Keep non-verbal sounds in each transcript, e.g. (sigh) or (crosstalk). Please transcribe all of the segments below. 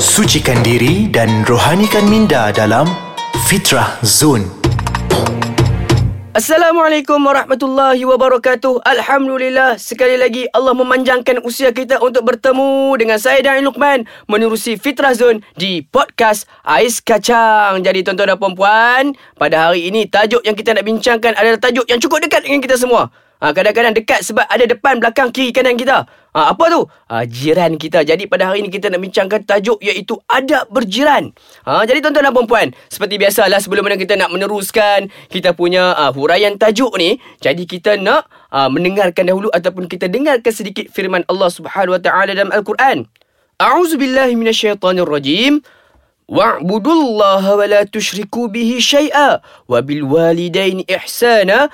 Sucikan diri dan rohanikan minda dalam Fitrah Zone. Assalamualaikum warahmatullahi wabarakatuh. Alhamdulillah Sekali lagi Allah memanjangkan usia kita untuk bertemu Dengan saya dan Luqman Menerusi Fitrah Zone di podcast Ais Kacang. Jadi tuan-tuan dan perempuan Pada hari ini tajuk yang kita nak bincangkan adalah tajuk yang cukup dekat dengan kita semua Ha, kadang-kadang dekat sebab ada depan, belakang, kiri, kanan kita. Ha, apa tu? Ha, jiran kita. Jadi pada hari ini kita nak bincangkan tajuk iaitu adab berjiran. Ha, jadi tuan-tuan dan perempuan, seperti biasalah sebelum mana kita nak meneruskan kita punya uh, huraian tajuk ni, jadi kita nak uh, mendengarkan dahulu ataupun kita dengarkan sedikit firman Allah Taala dalam Al-Quran. A'udzubillahi minasyaitonirrajim. rajim. واعبدوا الله ولا تشركوا به شيئا وبالوالدين إحسانا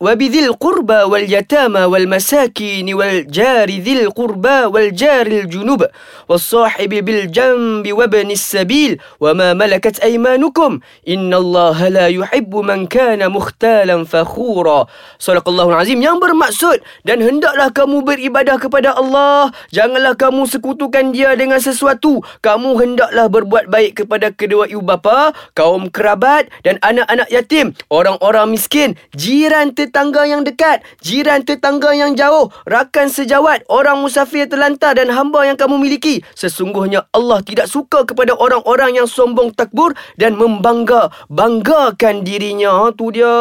وبذي القربى واليتامى والمساكين والجار ذي القربى والجار الجنوب والصاحب بالجنب وابن السبيل وما ملكت أيمانكم إن الله لا يحب من كان مختالا فخورا صدق الله العظيم yang bermaksud dan hendaklah kamu beribadah kepada Allah janganlah kamu sekutukan dia dengan sesuatu kamu hendaklah berbuat baik baik kepada kedua ibu bapa, kaum kerabat dan anak-anak yatim, orang-orang miskin, jiran tetangga yang dekat, jiran tetangga yang jauh, rakan sejawat, orang musafir terlantar dan hamba yang kamu miliki. Sesungguhnya Allah tidak suka kepada orang-orang yang sombong takbur dan membangga banggakan dirinya. Ha, tu dia.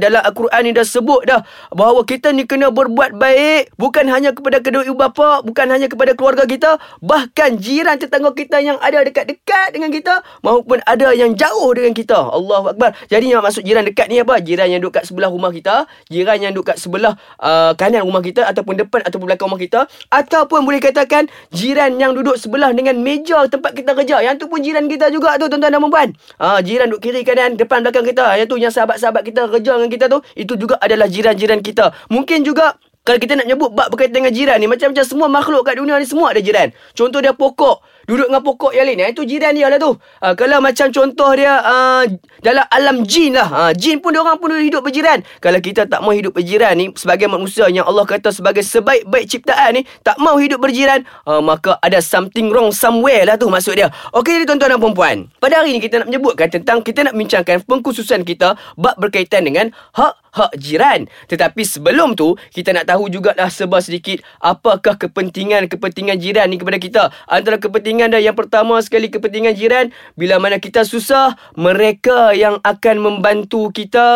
Dalam Al-Quran ni dah sebut dah bahawa kita ni kena berbuat baik bukan hanya kepada kedua ibu bapa, bukan hanya kepada keluarga kita, bahkan jiran tetangga kita yang ada dekat-dekat dengan kita maupun ada yang jauh dengan kita. Allahu akbar. Jadi yang maksud jiran dekat ni apa? Jiran yang duduk kat sebelah rumah kita, jiran yang duduk kat sebelah uh, kanan rumah kita ataupun depan ataupun belakang rumah kita ataupun boleh katakan jiran yang duduk sebelah dengan meja tempat kita kerja. Yang tu pun jiran kita juga tu tuan-tuan dan puan. Ah jiran duduk kiri kanan depan belakang kita. Yang tu yang sahabat-sahabat kita kerja dengan kita tu itu juga adalah jiran-jiran kita. Mungkin juga kalau kita nak nyebut bab berkaitan dengan jiran ni Macam-macam semua makhluk kat dunia ni Semua ada jiran Contoh dia pokok Duduk dengan pokok yang lain. Itu jiran dia lah tu. Ha, Kalau macam contoh dia uh, Dalam alam jin lah. Ha, Jin pun orang pun hidup berjiran. Kalau kita tak mau hidup berjiran ni Sebagai manusia yang Allah kata Sebagai sebaik-baik ciptaan ni Tak mau hidup berjiran uh, Maka ada something wrong somewhere lah tu maksud dia. Okey jadi tuan-tuan dan perempuan Pada hari ni kita nak menyebutkan Tentang kita nak bincangkan Pengkhususan kita Bab berkaitan dengan Hak hak jiran. Tetapi sebelum tu, kita nak tahu jugalah sebab sedikit apakah kepentingan-kepentingan jiran ni kepada kita. Antara kepentingan dah yang pertama sekali kepentingan jiran, bila mana kita susah, mereka yang akan membantu kita.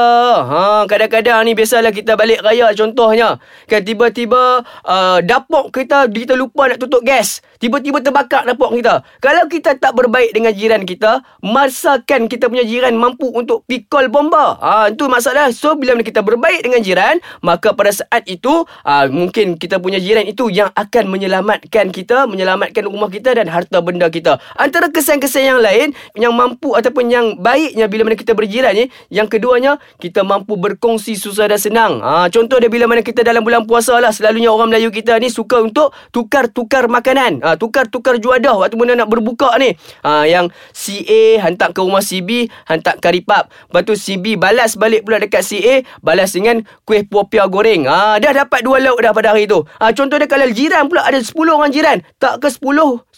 Ha, kadang-kadang ni biasalah kita balik raya contohnya. Kan tiba-tiba uh, dapur kita, kita lupa nak tutup gas. Tiba-tiba terbakar dapur kita. Kalau kita tak berbaik dengan jiran kita, masakan kita punya jiran mampu untuk pikul bomba. Ha, itu masalah. So, bila kita berbaik dengan jiran, maka pada saat itu ah, mungkin kita punya jiran itu yang akan menyelamatkan kita, menyelamatkan rumah kita dan harta benda kita. Antara kesan-kesan yang lain yang mampu ataupun yang baiknya bila mana kita berjiran ni, yang keduanya kita mampu berkongsi susah dan senang. Ha, contoh dia bila mana kita dalam bulan puasa lah, selalunya orang Melayu kita ni suka untuk tukar-tukar makanan. Ha, tukar-tukar juadah waktu mana nak berbuka ni. Ha, yang CA hantar ke rumah CB, hantar karipap. Lepas tu CB balas balik pula dekat CA, balas dengan kuih popia goreng. Ha, dah dapat dua lauk dah pada hari tu. Ha, contoh dia kalau jiran pula ada 10 orang jiran, tak ke 10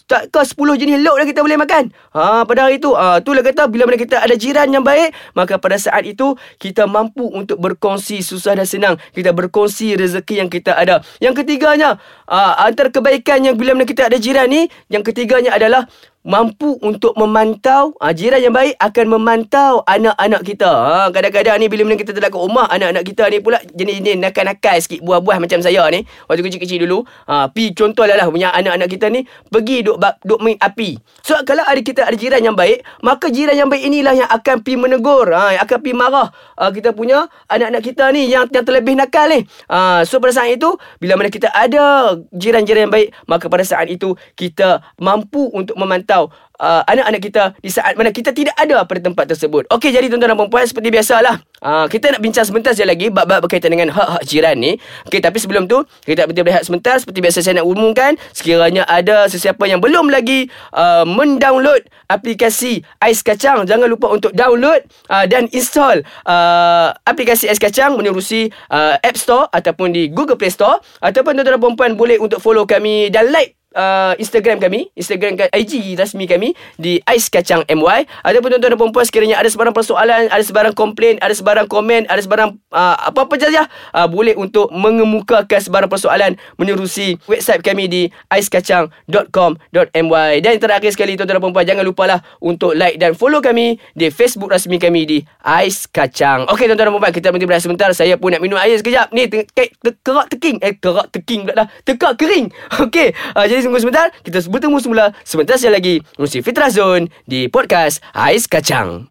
tak ke 10 jenis lauk dah kita boleh makan. Ha pada hari tu, ha, itulah kata bila mana kita ada jiran yang baik, maka pada saat itu kita mampu untuk berkongsi susah dan senang. Kita berkongsi rezeki yang kita ada. Yang ketiganya, ha, antara kebaikan yang bila mana kita ada jiran ni, yang ketiganya adalah mampu untuk memantau ha, jiran yang baik akan memantau anak-anak kita. Ha, kadang-kadang ni bila kita terdekat rumah anak-anak kita ni pula jenis-jenis nakal-nakal sikit buah-buah macam saya ni. Waktu kecil-kecil dulu ha, pi contoh lah lah punya anak-anak kita ni pergi duk, duk main api. So kalau ada kita ada jiran yang baik maka jiran yang baik inilah yang akan pi menegur ha, yang akan pi marah. Ha, kita punya anak-anak kita ni yang, yang terlebih nakal ni. Ha, so pada saat itu bila mana kita ada jiran-jiran yang baik maka pada saat itu kita mampu untuk memantau memantau uh, anak-anak kita di saat mana kita tidak ada pada tempat tersebut. Okey, jadi tuan-tuan dan puan seperti biasalah. Uh, kita nak bincang sebentar saja lagi bab-bab berkaitan dengan hak-hak jiran ni. Okey, tapi sebelum tu kita berhenti berehat sebentar seperti biasa saya nak umumkan sekiranya ada sesiapa yang belum lagi uh, mendownload aplikasi Ais Kacang, jangan lupa untuk download uh, dan install uh, aplikasi Ais Kacang menerusi uh, App Store ataupun di Google Play Store ataupun tuan-tuan dan puan boleh untuk follow kami dan like uh, Instagram kami, Instagram IG rasmi kami di Ais Kacang MY. Ataupun tuan-tuan dan puan sekiranya ada sebarang persoalan, ada sebarang komplain, ada sebarang komen, ada sebarang uh, apa-apa saja, uh, boleh untuk mengemukakan sebarang persoalan menerusi website kami di aiskacang.com.my. Dan terakhir sekali tuan-tuan dan puan jangan lupalah untuk like dan follow kami di Facebook rasmi kami di Ais Kacang. Okey tuan-tuan dan puan, kita berhenti berehat sebentar. Saya pun nak minum air sekejap. Ni te- te- kerak teking. Eh kerak teking pula dah. Tekak kering. (laughs) Okey. Uh, jadi tunggu sebentar. Kita bertemu semula. Sebentar saja lagi. Menerusi Fitra Zone di podcast Ais Kacang.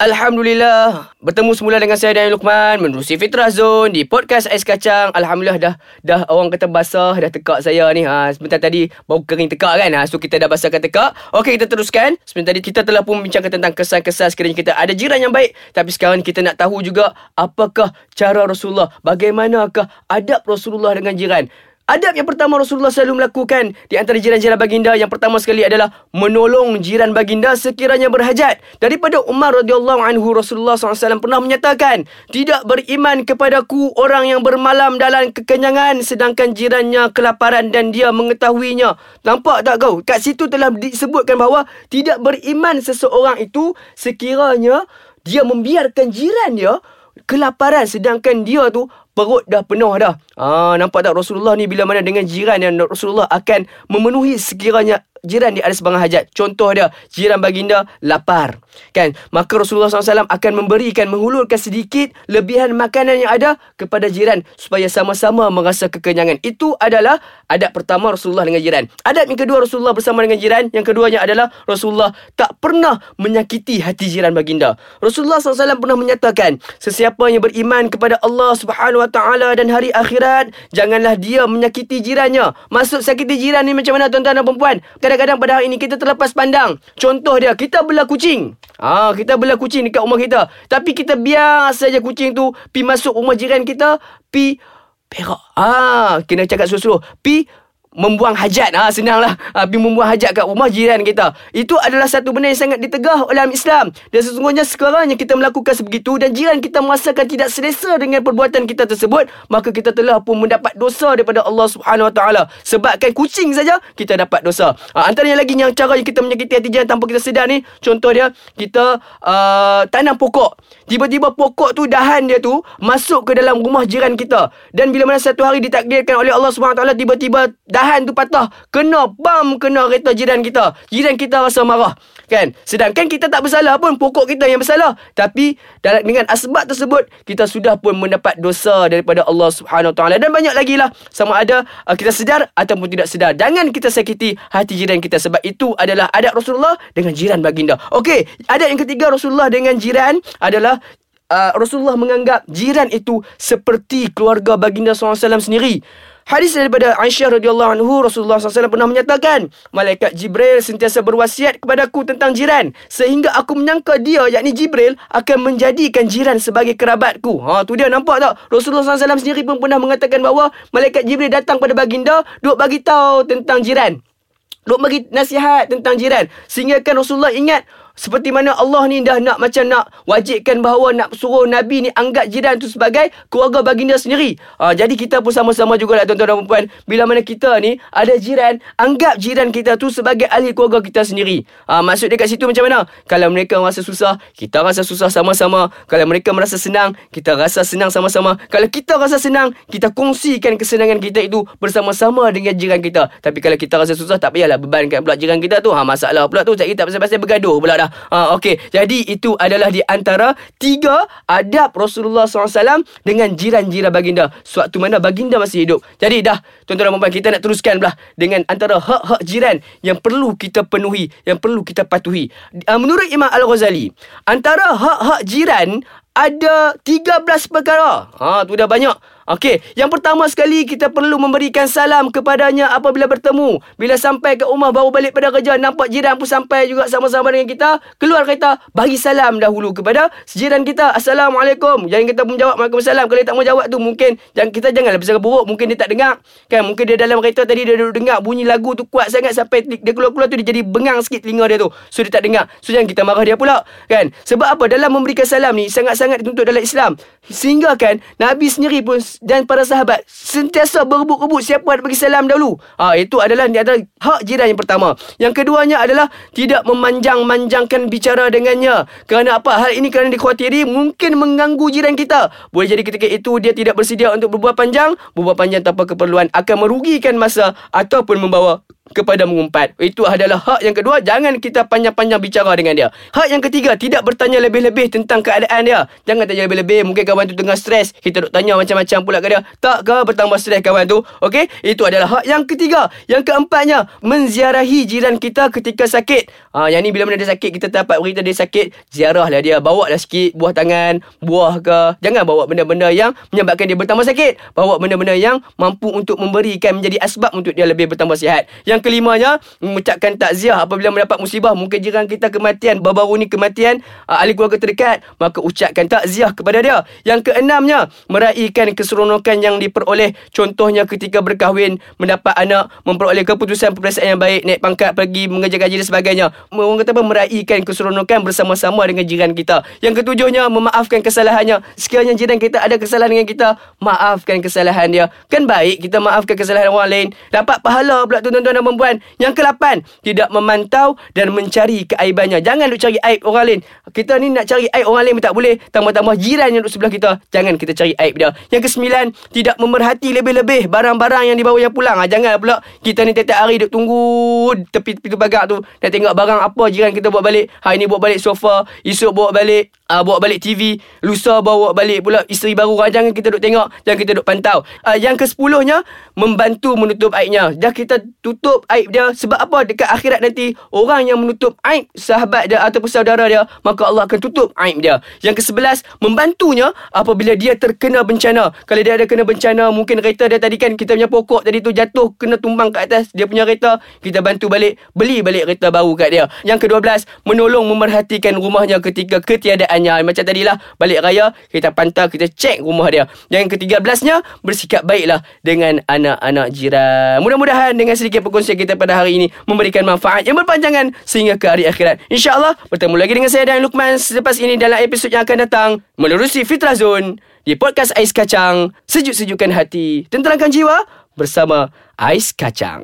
Alhamdulillah. Bertemu semula dengan saya dan Luqman Menerusi Fitrah Zone Di podcast Ais Kacang. Alhamdulillah dah Dah orang kata basah Dah tekak saya ni. Ha, Sebentar tadi Bau kering tekak kan? Ha, So kita dah basahkan tekak. Okey kita teruskan. Sebentar tadi kita telah pun Membincangkan tentang kesan-kesan. Sekiranya kita ada jiran yang baik. Tapi sekarang kita nak tahu juga Apakah cara Rasulullah Bagaimanakah adab Rasulullah dengan jiran Adab yang pertama Rasulullah selalu melakukan di antara jiran-jiran baginda yang pertama sekali adalah menolong jiran baginda sekiranya berhajat. Daripada Umar radhiyallahu anhu Rasulullah SAW pernah menyatakan, tidak beriman kepadaku orang yang bermalam dalam kekenyangan sedangkan jirannya kelaparan dan dia mengetahuinya. Nampak tak kau? Kat situ telah disebutkan bahawa tidak beriman seseorang itu sekiranya dia membiarkan jiran dia kelaparan sedangkan dia tu perut dah penuh dah. Ah nampak tak Rasulullah ni bila mana dengan jiran yang Rasulullah akan memenuhi sekiranya jiran di ada sebarang hajat. Contoh dia, jiran baginda lapar. Kan? Maka Rasulullah SAW akan memberikan, menghulurkan sedikit lebihan makanan yang ada kepada jiran supaya sama-sama merasa kekenyangan. Itu adalah adab pertama Rasulullah dengan jiran. Adab yang kedua Rasulullah bersama dengan jiran. Yang keduanya adalah Rasulullah tak pernah menyakiti hati jiran baginda. Rasulullah SAW pernah menyatakan, sesiapa yang beriman kepada Allah Subhanahu Wa Taala dan hari akhirat, janganlah dia menyakiti jirannya. Maksud sakiti jiran ni macam mana tuan-tuan dan puan kadang-kadang pada hari ini kita terlepas pandang. Contoh dia, kita belah kucing. Ah, kita belah kucing dekat rumah kita. Tapi kita biar saja kucing tu pi masuk rumah jiran kita, pi perak. Ah, kena cakap suruh-suruh. Pi membuang hajat. Ha, senanglah. Ha, pergi membuang hajat kat rumah jiran kita. Itu adalah satu benda yang sangat ditegah oleh Islam. Dan sesungguhnya sekarang yang kita melakukan sebegitu dan jiran kita merasakan tidak selesa dengan perbuatan kita tersebut maka kita telah pun mendapat dosa daripada Allah Subhanahu Wa Taala. Sebabkan kucing saja kita dapat dosa. Ha, antaranya lagi yang cara yang kita menyakiti hati jiran tanpa kita sedar ni contoh dia kita uh, tanam pokok. Tiba-tiba pokok tu dahan dia tu masuk ke dalam rumah jiran kita. Dan bila mana satu hari ditakdirkan oleh Allah Subhanahu Wa Taala tiba-tiba dahan tu patah. Kena bam kena kereta jiran kita. Jiran kita rasa marah. Kan? Sedangkan kita tak bersalah pun pokok kita yang bersalah. Tapi dalam dengan asbab tersebut kita sudah pun mendapat dosa daripada Allah Subhanahu taala. Dan banyak lagi lah. Sama ada uh, kita sedar ataupun tidak sedar. Jangan kita sakiti hati jiran kita. Sebab itu adalah adat Rasulullah dengan jiran baginda. Okey adat yang ketiga Rasulullah dengan jiran adalah Uh, Rasulullah menganggap jiran itu seperti keluarga baginda SAW sendiri. Hadis daripada Aisyah radhiyallahu anhu Rasulullah SAW pernah menyatakan malaikat Jibril sentiasa berwasiat kepadaku tentang jiran sehingga aku menyangka dia yakni Jibril akan menjadikan jiran sebagai kerabatku. Ha tu dia nampak tak? Rasulullah SAW sendiri pun pernah mengatakan bahawa malaikat Jibril datang pada baginda duk bagi tahu tentang jiran. Duk bagi nasihat tentang jiran sehingga kan Rasulullah ingat seperti mana Allah ni dah nak macam nak wajibkan bahawa nak suruh Nabi ni anggap jiran tu sebagai keluarga baginda sendiri. Ha, jadi kita pun sama-sama juga lah tuan-tuan dan puan. Bila mana kita ni ada jiran, anggap jiran kita tu sebagai ahli keluarga kita sendiri. Ha, maksud dia kat situ macam mana? Kalau mereka rasa susah, kita rasa susah sama-sama. Kalau mereka merasa senang, kita rasa senang sama-sama. Kalau kita rasa senang, kita kongsikan kesenangan kita itu bersama-sama dengan jiran kita. Tapi kalau kita rasa susah, tak payahlah bebankan pula jiran kita tu. Ha, masalah pula tu, cak kita pasal-pasal bergaduh pula dah. Ha, Okey, jadi itu adalah di antara tiga adab Rasulullah SAW dengan jiran-jiran baginda. Suatu mana baginda masih hidup. Jadi dah, tuan-tuan dan puan kita nak teruskan belah dengan antara hak-hak jiran yang perlu kita penuhi, yang perlu kita patuhi. Uh, menurut Imam Al-Ghazali, antara hak-hak jiran ada 13 perkara. Ha, tu dah banyak. Okey, yang pertama sekali kita perlu memberikan salam kepadanya apabila bertemu. Bila sampai ke rumah baru balik pada kerja, nampak jiran pun sampai juga sama-sama dengan kita, keluar kereta, bagi salam dahulu kepada jiran kita. Assalamualaikum. Jangan kita pun jawab Waalaikumsalam. Kalau dia tak mau jawab tu mungkin jangan kita janganlah bercakap buruk, mungkin dia tak dengar. Kan mungkin dia dalam kereta tadi dia duduk dengar bunyi lagu tu kuat sangat sampai dia keluar-keluar tu dia jadi bengang sikit telinga dia tu. So dia tak dengar. So jangan kita marah dia pula. Kan? Sebab apa? Dalam memberikan salam ni sangat-sangat dituntut dalam Islam. Sehingga kan Nabi sendiri pun dan para sahabat sentiasa berebut-rebut siapa nak bagi salam dahulu. Ha, itu adalah ini adalah hak jiran yang pertama. Yang keduanya adalah tidak memanjang-manjangkan bicara dengannya. Kerana apa? Hal ini kerana dikhawatiri mungkin mengganggu jiran kita. Boleh jadi ketika itu dia tidak bersedia untuk berbual panjang, berbual panjang tanpa keperluan akan merugikan masa ataupun membawa kepada mengumpat. Itu adalah hak yang kedua. Jangan kita panjang-panjang bicara dengan dia. Hak yang ketiga, tidak bertanya lebih-lebih tentang keadaan dia. Jangan tanya lebih-lebih. Mungkin kawan tu tengah stres. Kita duk tanya macam-macam pula ke dia. Tak ke bertambah stres kawan tu? Okey? Itu adalah hak yang ketiga. Yang keempatnya, menziarahi jiran kita ketika sakit. Ha, yang ni bila mana dia sakit, kita dapat berita dia sakit, ziarahlah dia. Bawa lah sikit buah tangan, buah ke. Jangan bawa benda-benda yang menyebabkan dia bertambah sakit. Bawa benda-benda yang mampu untuk memberikan menjadi asbab untuk dia lebih bertambah sihat. Yang yang kelimanya mengucapkan takziah apabila mendapat musibah mungkin jiran kita kematian baru-baru ni kematian uh, ahli keluarga terdekat maka ucapkan takziah kepada dia. Yang keenamnya meraihkan keseronokan yang diperoleh. Contohnya ketika berkahwin mendapat anak memperoleh keputusan peperiksaan yang baik naik pangkat pergi mengejar gaji dan sebagainya. Orang kata apa? Meraihkan keseronokan bersama-sama dengan jiran kita. Yang ketujuhnya memaafkan kesalahannya. Sekiranya jiran kita ada kesalahan dengan kita maafkan kesalahan dia. Kan baik kita maafkan kesalahan orang lain. Dapat pahala pula tuan-tuan dan perempuan. Yang ke-8, tidak memantau dan mencari keaibannya. Jangan duk cari aib orang lain. Kita ni nak cari aib orang lain pun tak boleh. Tambah-tambah jiran yang duduk sebelah kita. Jangan kita cari aib dia. Yang ke-9, tidak memerhati lebih-lebih barang-barang yang dibawa yang pulang. Ha, jangan pula kita ni tiap-tiap hari duk tunggu tepi-tepi tu bagak tu. Nak tengok barang apa jiran kita bawa balik. Hari ni bawa balik sofa. Esok bawa balik uh, bawa balik TV. Lusa bawa balik pula isteri baru. Ha, jangan kita duk tengok. Jangan kita duk pantau. Uh, yang ke-10nya, membantu menutup aibnya. Dah kita tutup aib dia sebab apa dekat akhirat nanti orang yang menutup aib sahabat dia ataupun saudara dia maka Allah akan tutup aib dia. Yang ke-11 membantunya apabila dia terkena bencana. Kalau dia ada kena bencana mungkin kereta dia tadi kan kita punya pokok tadi tu jatuh kena tumbang kat atas dia punya kereta kita bantu balik beli balik kereta baru kat dia. Yang ke-12 menolong memerhatikan rumahnya ketika ketiadaannya. Macam tadilah balik raya kita pantau kita cek rumah dia. Yang ke-13 nya bersikap baiklah dengan anak-anak jiran. Mudah-mudahan dengan sedikit perkongsian kita pada hari ini memberikan manfaat yang berpanjangan sehingga ke hari akhirat. InsyaAllah bertemu lagi dengan saya dan Lukman selepas ini dalam episod yang akan datang menerusi Fitrah Zone di podcast Ais Kacang. Sejuk-sejukkan hati, tenterangkan jiwa bersama Ais Kacang.